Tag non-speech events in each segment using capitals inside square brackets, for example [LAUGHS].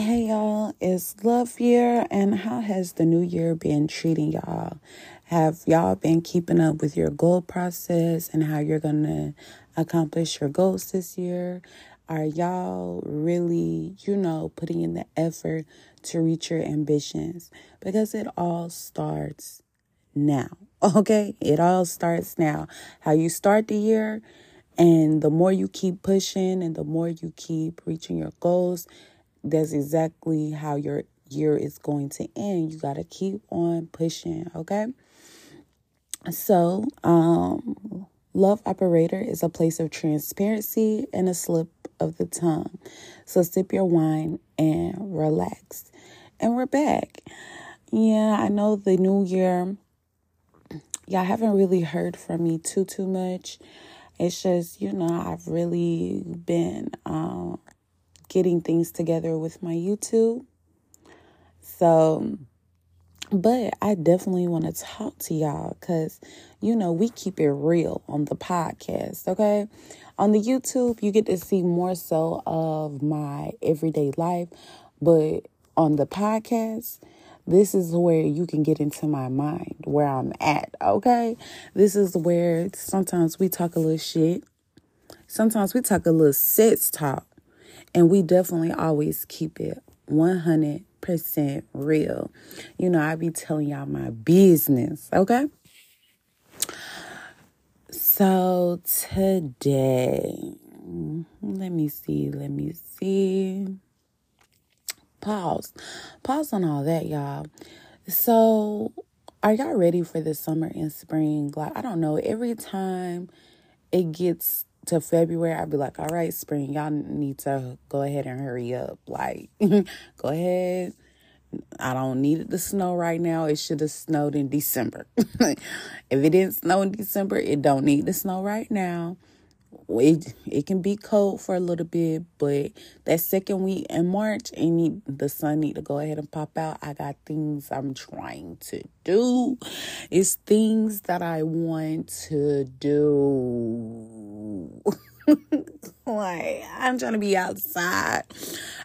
Hey y'all, it's Love Year, and how has the new year been treating y'all? Have y'all been keeping up with your goal process and how you're gonna accomplish your goals this year? Are y'all really, you know, putting in the effort to reach your ambitions? Because it all starts now, [LAUGHS] okay? It all starts now. How you start the year, and the more you keep pushing and the more you keep reaching your goals, that's exactly how your year is going to end. You got to keep on pushing, okay? So, um, Love Operator is a place of transparency and a slip of the tongue. So, sip your wine and relax. And we're back. Yeah, I know the new year, y'all haven't really heard from me too, too much. It's just, you know, I've really been um, getting things together with my YouTube. So, but I definitely want to talk to y'all because, you know, we keep it real on the podcast, okay? On the YouTube, you get to see more so of my everyday life, but on the podcast, this is where you can get into my mind, where I'm at, okay? This is where sometimes we talk a little shit. Sometimes we talk a little sex talk. And we definitely always keep it 100% real. You know, I be telling y'all my business, okay? So today, mm-hmm, let me see, let me see. Pause. Pause on all that, y'all. So, are y'all ready for the summer and spring? Like, I don't know, every time it gets to February, I'd be like, all right, spring, y'all need to go ahead and hurry up. Like, [LAUGHS] go ahead. I don't need it to snow right now. It should have snowed in December. [LAUGHS] if it didn't snow in December, it don't need to snow right now. It, it can be cold for a little bit, but that second week in March, and need, the sun need to go ahead and pop out. I got things I'm trying to do. It's things that I want to do. [LAUGHS] like I'm trying to be outside.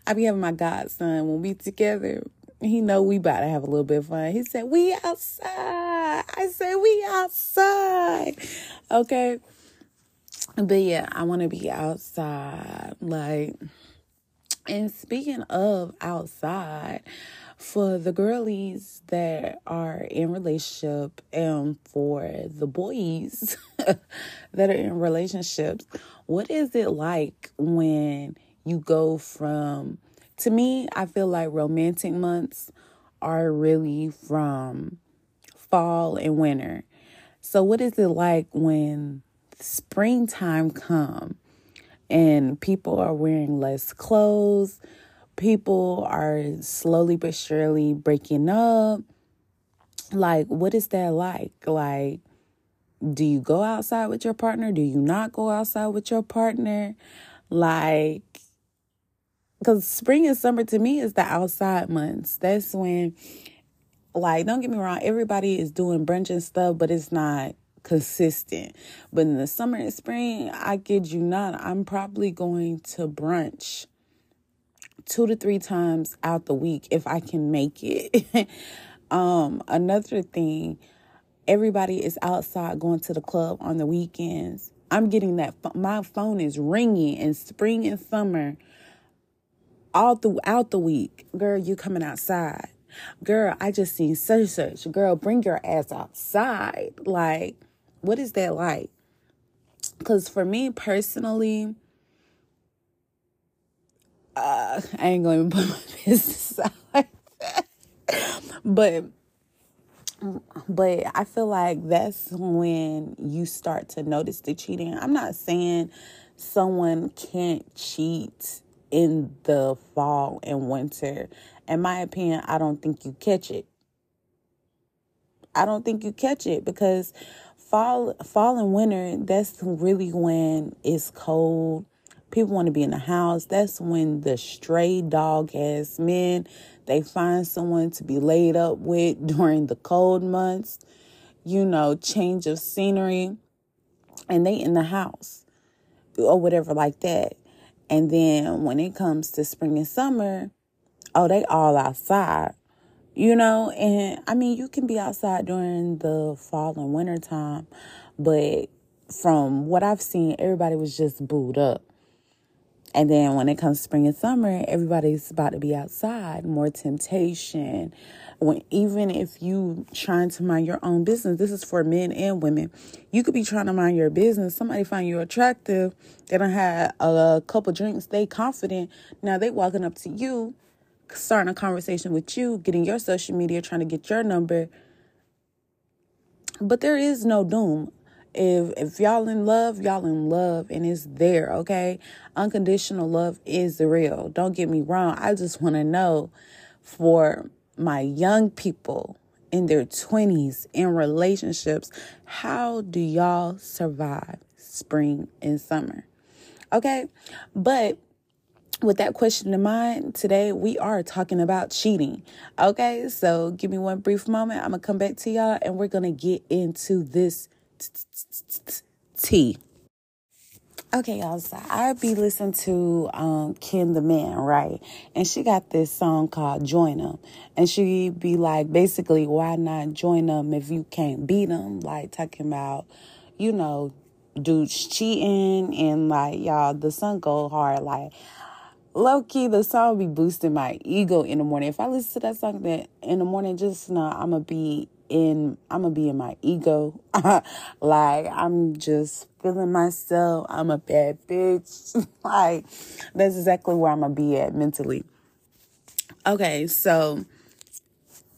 I be having my godson when we together. He know we about to have a little bit of fun. He said, "We outside." I said, "We outside." Okay. But yeah, I want to be outside. Like, and speaking of outside, for the girlies that are in relationship and for the boys [LAUGHS] that are in relationships, what is it like when you go from to me, I feel like romantic months are really from fall and winter. So what is it like when springtime come and people are wearing less clothes, people are slowly but surely breaking up. Like, what is that like? Like, do you go outside with your partner? Do you not go outside with your partner? Like, because spring and summer to me is the outside months. That's when, like, don't get me wrong, everybody is doing brunch and stuff, but it's not consistent. But in the summer and spring, I kid you not, I'm probably going to brunch two to three times out the week if I can make it. [LAUGHS] um, another thing, everybody is outside going to the club on the weekends. I'm getting that my phone is ringing in spring and summer all throughout the week. Girl, you coming outside. Girl, I just seen such such. Girl, bring your ass outside. Like, what is that like? Because for me personally, uh, I ain't going to put [LAUGHS] my business out like that. But but I feel like that's when you start to notice the cheating. I'm not saying someone can't cheat in the fall and winter. In my opinion, I don't think you catch it. I don't think you catch it because fall fall and winter that's really when it's cold. People want to be in the house. That's when the stray dog ass men. They find someone to be laid up with [LAUGHS] during the cold months you know change of scenery and they in the house or whatever like that. And then when it comes to spring and summer oh, they all outside. You know, and I mean, you can be outside during the fall and winter time, but from what I've seen, everybody was just booed up. And then when it comes spring and summer, everybody's about to be outside, more temptation. When even if you trying to mind your own business, this is for men and women. You could be trying to mind your business. Somebody find you attractive. They don't have a couple drinks. They confident. Now they walking up to you, starting a conversation with you, getting your social media, trying to get your number. But there is no doom if if y'all in love, y'all in love and it's there, okay? Unconditional love is the real. Don't get me wrong. I just want to know for my young people in their 20s in relationships, how do y'all survive spring and summer? Okay? But with that question in mind, today we are talking about cheating. Okay, so give me one brief moment. I'm gonna come back to y'all and we're gonna get into this tea. Okay, y'all. So I be listening to um, Kim the Man, right? And she got this song called "Join Them," and she be like, basically, why not join them if you can't beat them? Like talking about, you know, dudes cheating and like y'all. The song go hard, like low key, the song be boosting my ego in the morning. If I listen to that song that in the morning, just know I'm gonna be in I'm gonna be in my ego. [LAUGHS] like I'm just feeling myself. I'm a bad bitch. [LAUGHS] like that's exactly where I'm gonna be at mentally. Okay, so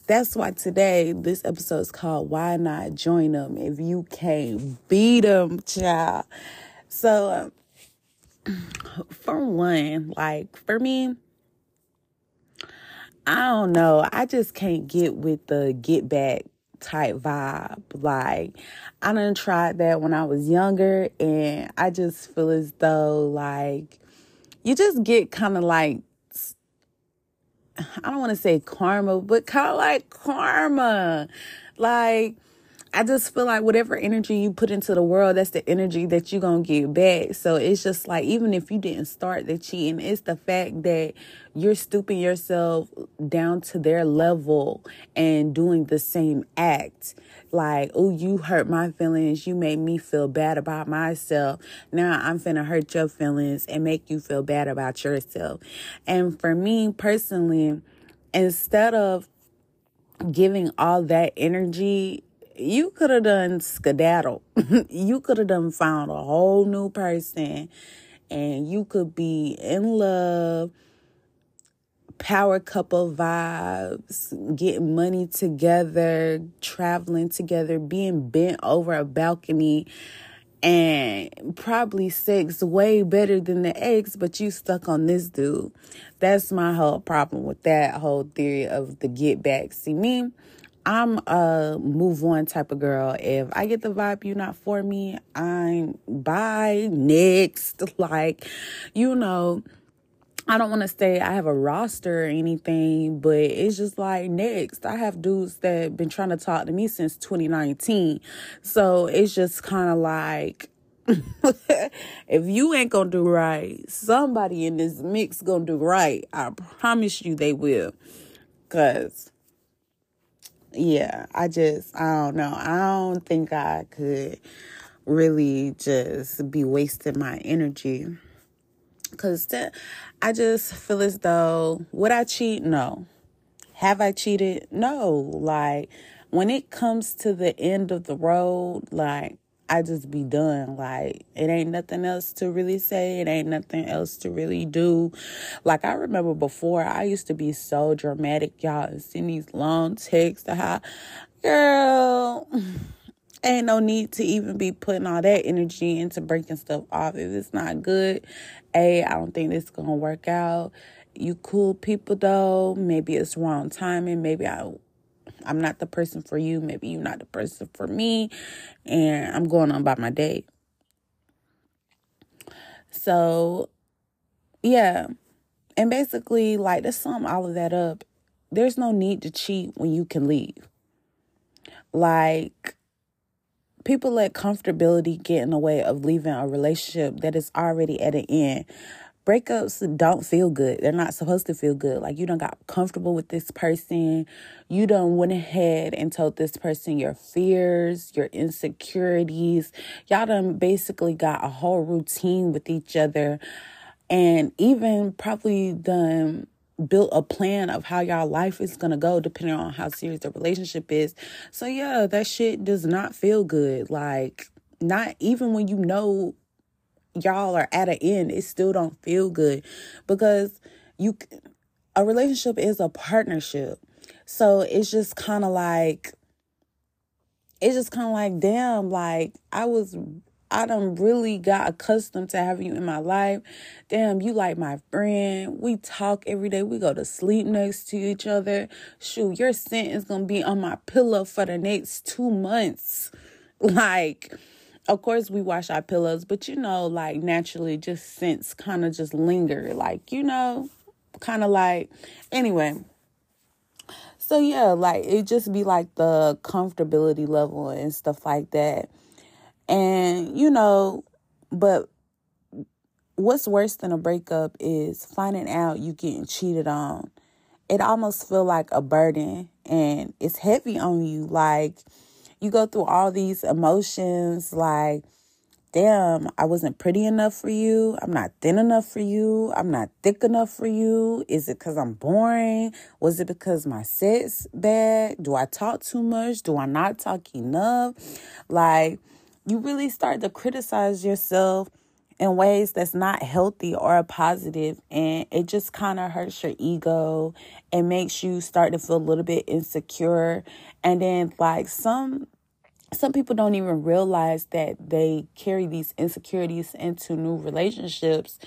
that's why today this episode is called Why Not Join Them If You Can't Beat Them, Child. So, for one, like for me, I don't know. I just can't get with the get back type vibe. Like I done tried that when I was younger and I just feel as though like you just get kind of like I don't want to say karma, but kind of like karma. Like I just feel like whatever energy you put into the world, that's the energy that you're going to get back. So it's just like, even if you didn't start the cheating, it's the fact that you're stooping yourself down to their level and doing the same act. Like, oh, you hurt my feelings. You made me feel bad about myself. Now I'm finna hurt your feelings and make you feel bad about yourself. And for me personally, instead of giving all that energy you could have done skedaddle. [LAUGHS] you could have done found a whole new person and you could be in love, power couple vibes, getting money together, traveling together, being bent over a balcony and probably sex way better than the ex, but you stuck on this dude. That's my whole problem with that whole theory of the get back. See me, I'm a move on type of girl. If I get the vibe you're not for me, I'm bye next. [LAUGHS] Like, you know, I don't want to say I have a roster or anything, but it's just like next. I have dudes that been trying to talk to me since 2019. So it's just kind of like [LAUGHS] if you ain't gonna do right, somebody in this mix gonna do right. I promise you they will. Cause yeah, I just, I don't know. I don't think I could really just be wasting my energy. Because I just feel as though, would I cheat? No. Have I cheated? No. Like, when it comes to the end of the road, like, I just be done. Like it ain't nothing else to really say. It ain't nothing else to really do. Like I remember before, I used to be so dramatic, y'all, and send these long texts to how, girl. [SIGHS] Ain't no need to even be putting all that energy into breaking stuff off. If it's not good, A, I don't think this gonna work out. You cool people though. Maybe it's wrong timing. Maybe I I'm not the person for you. Maybe you're not the person for me. And I'm going on about my day. So, yeah. And basically, like, to sum all of that up, there's no need to cheat when you can leave. Like, people let comfortability get in the way of leaving a relationship that is already at an end breakups don't feel good. They're not supposed to feel good. Like you don't got comfortable with this person. You done went ahead and told this person your fears, your insecurities. Y'all done basically got a whole routine with each other and even probably done built a plan of how y'all life is gonna go depending on how serious the relationship is. So yeah, that shit does not feel good. Like not even when you know y'all are at an end, it still don't feel good because you a relationship is a partnership. So it's just kind of like it's just kind of like damn like I was I done really got accustomed to having you in my life. Damn, you like my friend. We talk every day. We go to sleep next to each other. Shoot, your scent is gonna be on my pillow for the next two months. [LAUGHS] Like, of course we wash our pillows, but you know, like naturally just scents kind of just linger. Like, you know, kind of like anyway. So yeah, like it just be like the comfortability level and stuff like that and, you know, but what's worse than a breakup is finding out you getting cheated on. It almost feel like a burden and it's heavy on you. Like you go through all these emotions like damn, I wasn't pretty enough for you. I'm not thin enough for you. I'm not thick enough for you. Is it because I'm boring? Was it because my set's bad? Do I talk too much? Do I not talk enough? Like, you really start to criticize yourself in ways that's not healthy or positive and it just kind of hurts your ego. And makes you start to feel a little bit insecure. And then like some some people don't even realize that they carry these insecurities into new relationships.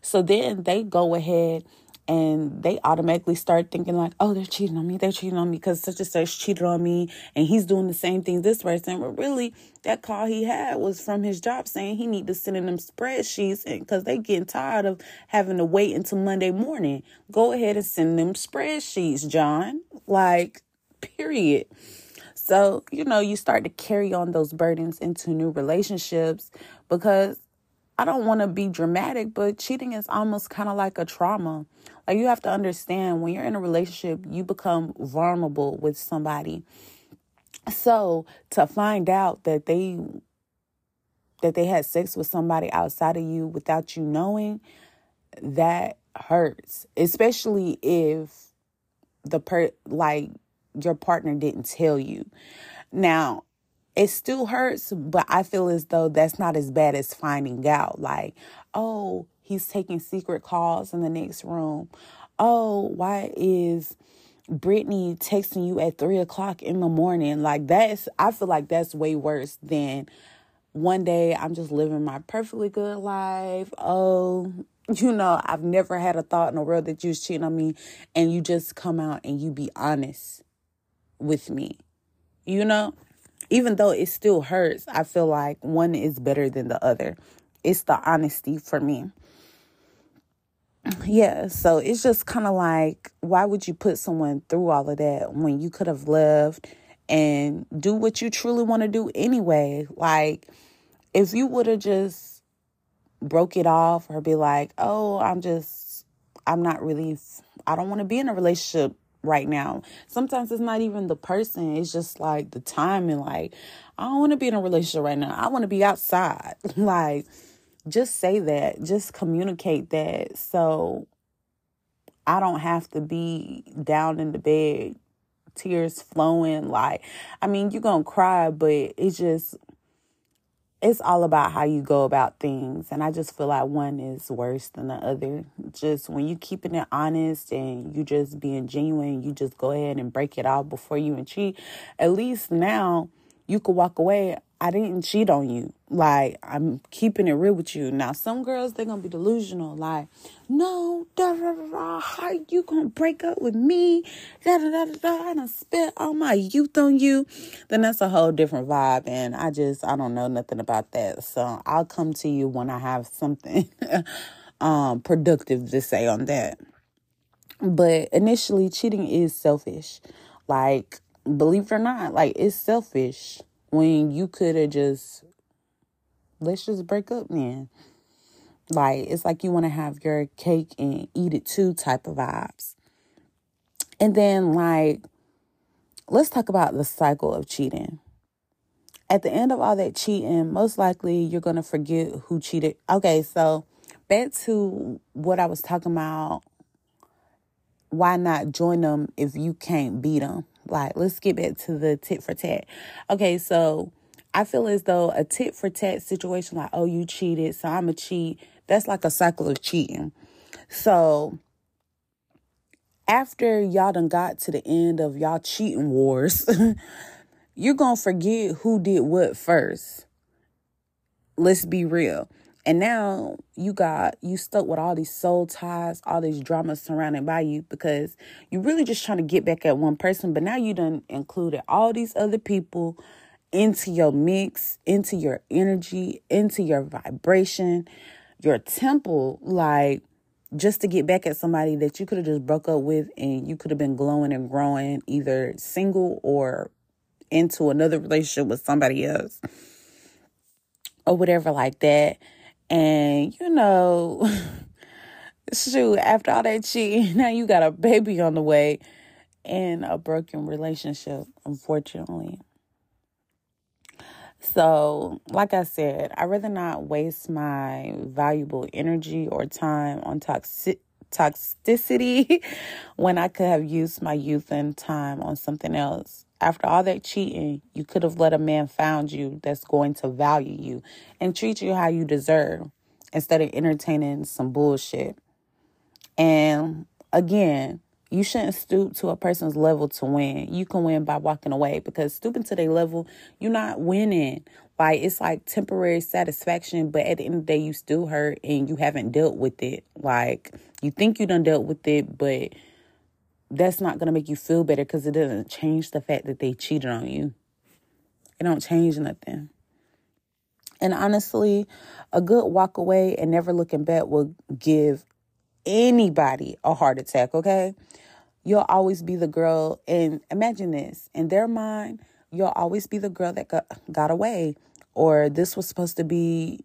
So then they go ahead and they automatically start thinking like, oh, they're cheating on me. They're cheating on me because such and such cheated on me, and he's doing the same thing this person. But really, that call he had was from his job saying he need to send in them spreadsheets because they getting tired of having to wait until Monday morning. Go ahead and send them spreadsheets, John. Like, period. So, you know, you start to carry on those burdens into new relationships because I don't want to be dramatic, but cheating is almost kind of like a trauma. Like you have to understand when you're in a relationship, you become vulnerable with somebody. So to find out that they that they had sex with somebody outside of you without you knowing, that hurts. Especially if the per like your partner didn't tell you. Now, it still hurts, but I feel as though that's not as bad as finding out. Like, oh, he's taking secret calls in the next room. Oh, why is Brittany texting you at three o'clock in the morning? Like that's I feel like that's way worse than one day I'm just living my perfectly good life. Oh, [LAUGHS] you know, I've never had a thought in the world that you was cheating on me, and you just come out and you be honest with me. You know? Even though it still hurts, I feel like one is better than the other. It's the honesty for me yeah, so it's just kind of like, why would you put someone through all of that when you could have left and do what you truly want to do anyway? Like, if you would have just broke it off or be like, oh, I'm just, I'm not really, I don't want to be in a relationship right now. Sometimes it's not even the person, it's just like the time and like, I don't want to be in a relationship right now. I want to be outside. [LAUGHS] like, just say that, just communicate that so I don't have to be down in the bed, tears flowing. Like, I mean, you're going to cry, but it's just, it's all about how you go about things. And I just feel like one is worse than the other. Just when you keeping it honest and you just being genuine, you just go ahead and break it off before you and cheat. At least now you could walk away. I didn't cheat on you. Like, I'm keeping it real with you. Now, some girls, they're going to be delusional. Like, no, da da da da, how you going to break up with me? Da da da da da, I done spent all my youth on you. Then that's a whole different vibe. And I just, I don't know nothing about that. So I'll come to you when I have something [LAUGHS] um productive to say on that. But initially, cheating is selfish. Like, believe it or not, like, it's selfish when you could have just let's just break up then Like it's like you want to have your cake and eat it too type of vibes. And then like let's talk about the cycle of cheating. At the end of all that cheating, most likely you're going to forget who cheated. Okay, so back to what I was talking about. Why not join them if you can't beat them? Like, let's get back to the tit for tat. Okay, so I feel as though a tit for tat situation, like, oh, you cheated, so I'm a cheat, that's like a cycle of cheating. So after y'all done got to the end of y'all cheating wars, [LAUGHS] you're gonna forget who did what first. Let's be real. And now you got you stuck with all these soul ties, all these dramas surrounded by you because you're really just trying to get back at one person. But now you done included all these other people into your mix, into your energy, into your vibration, your temple, like just to get back at somebody that you could have just broke up with and you could have been glowing and growing either single or into another relationship with somebody else or whatever like that. And you know, [LAUGHS] shoot, after all that cheating, [LAUGHS] now you got a baby on the way and a broken relationship, unfortunately. So, like I said, i rather not waste my valuable energy or time on toxic toxicity [LAUGHS] when I could have used my youth and time on something else. After all that cheating, you could have let a man found you that's going to value you and treat you how you deserve instead of entertaining some bullshit. And again, you shouldn't stoop to a person's level to win. You can win by walking away because stooping to their level, you're not winning. Like it's like temporary satisfaction, but at the end of the day, you still hurt and you haven't dealt with it. Like you think you done dealt with it, but that's not gonna make you feel better because it doesn't change the fact that they cheated on you. It don't change nothing. And honestly, a good walk away and never looking back will give anybody a heart attack, okay? You'll always be the girl, and imagine this in their mind, you'll always be the girl that got, got away, or this was supposed to be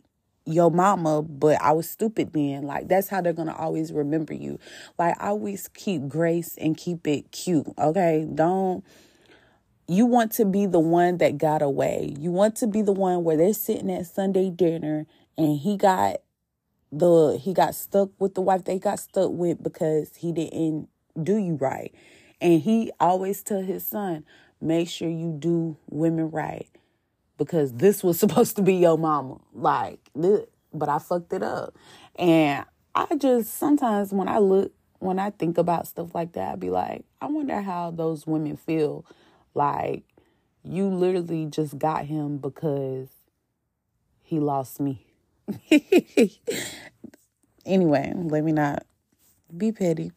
your mama, but I was stupid then. Like that's how they're gonna always remember you. Like always keep grace and keep it cute. Okay. Don't you want to be the one that got away. You want to be the one where they're sitting at Sunday dinner and he got the he got stuck with the wife they got stuck with because he didn't do you right. And he always tell his son, make sure you do women right. Because this was [LAUGHS] supposed to be your mama. Like but I fucked it up. And I just sometimes when I look when I think about stuff like that, I'd be like, I wonder how those women feel. Like you literally just got him because he lost me. [LAUGHS] anyway, let me not be petty.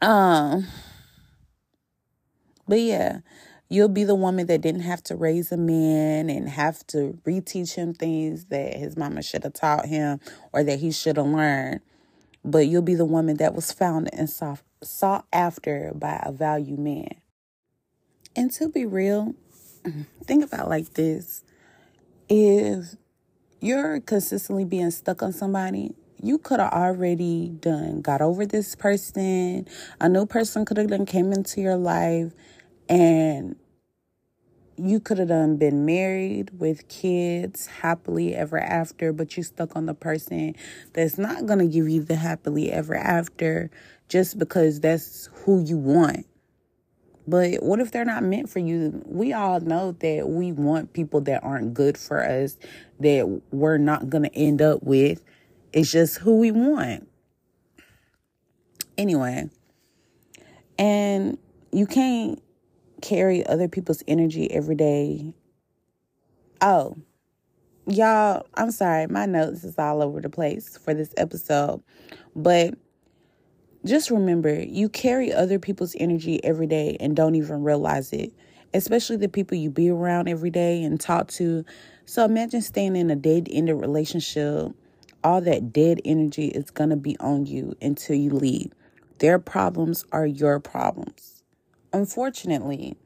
Um, but yeah, you'll be the woman that didn't have to raise a man and have to reteach him things that his mama should have taught him or that he should have learned. But you'll be the woman that was found and sought, after by a value man. And to be real, [CLEARS THROAT] think about like this. If you're consistently being stuck on somebody, you could have already done got over this person. A new person could have done came into your life and you could have done been married with kids happily ever after, but you stuck on the person that's not gonna give you the happily ever after just because that's who you want. But what if they're not meant for you? We all know that we want people that aren't good for us, that we're not to end up with. It's just who we want. Anyway, and you can't carry other people's energy every day. Oh, y'all, I'm sorry. My notes is all over the place for this episode. But just remember, you carry other people's energy every day and don't even realize it, especially the people you be around every day and talk to. So imagine staying in a dead ended relationship. All that dead energy is going to be on you until you leave. Their problems are your problems. Unfortunately,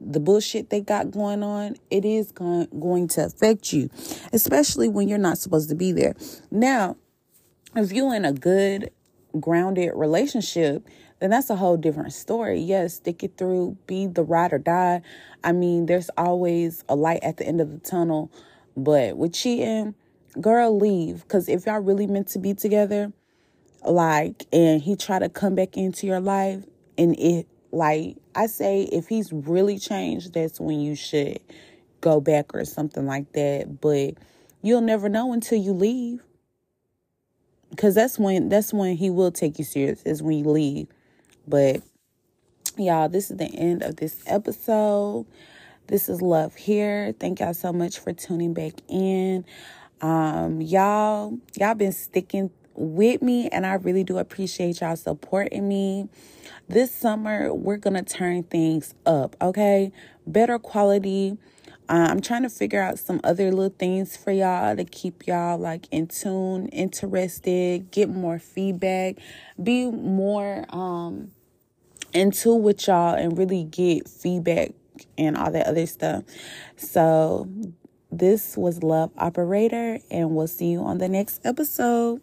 the bullshit they got going on, it is going, going to affect you, especially when you're not supposed to be there. Now, if you're in a good, grounded relationship, then that's a whole different story. Yes, stick it through, be the ride or die. I mean, there's always a light at the end of the tunnel, but with cheating, girl, leave. Because if y'all really meant to be together, like, and he try to come back into your life, and it, like, I say, if he's really changed, that's when you should go back or something like that. But you'll never know until you leave. Because that's when that's when he will take you serious is when you leave. But y'all this is the end of this episode. This is love here. Thank y'all so much for tuning back in. Um y'all y'all been sticking with me and i really do appreciate y'all supporting me this summer we're gonna turn things up okay better quality uh, I'm trying to figure out some other little things for y'all to keep y'all like in tune, interested, get more feedback, be more um into with y'all and really get feedback and all that other stuff. So this was Love Operator and we'll see you on the next episode.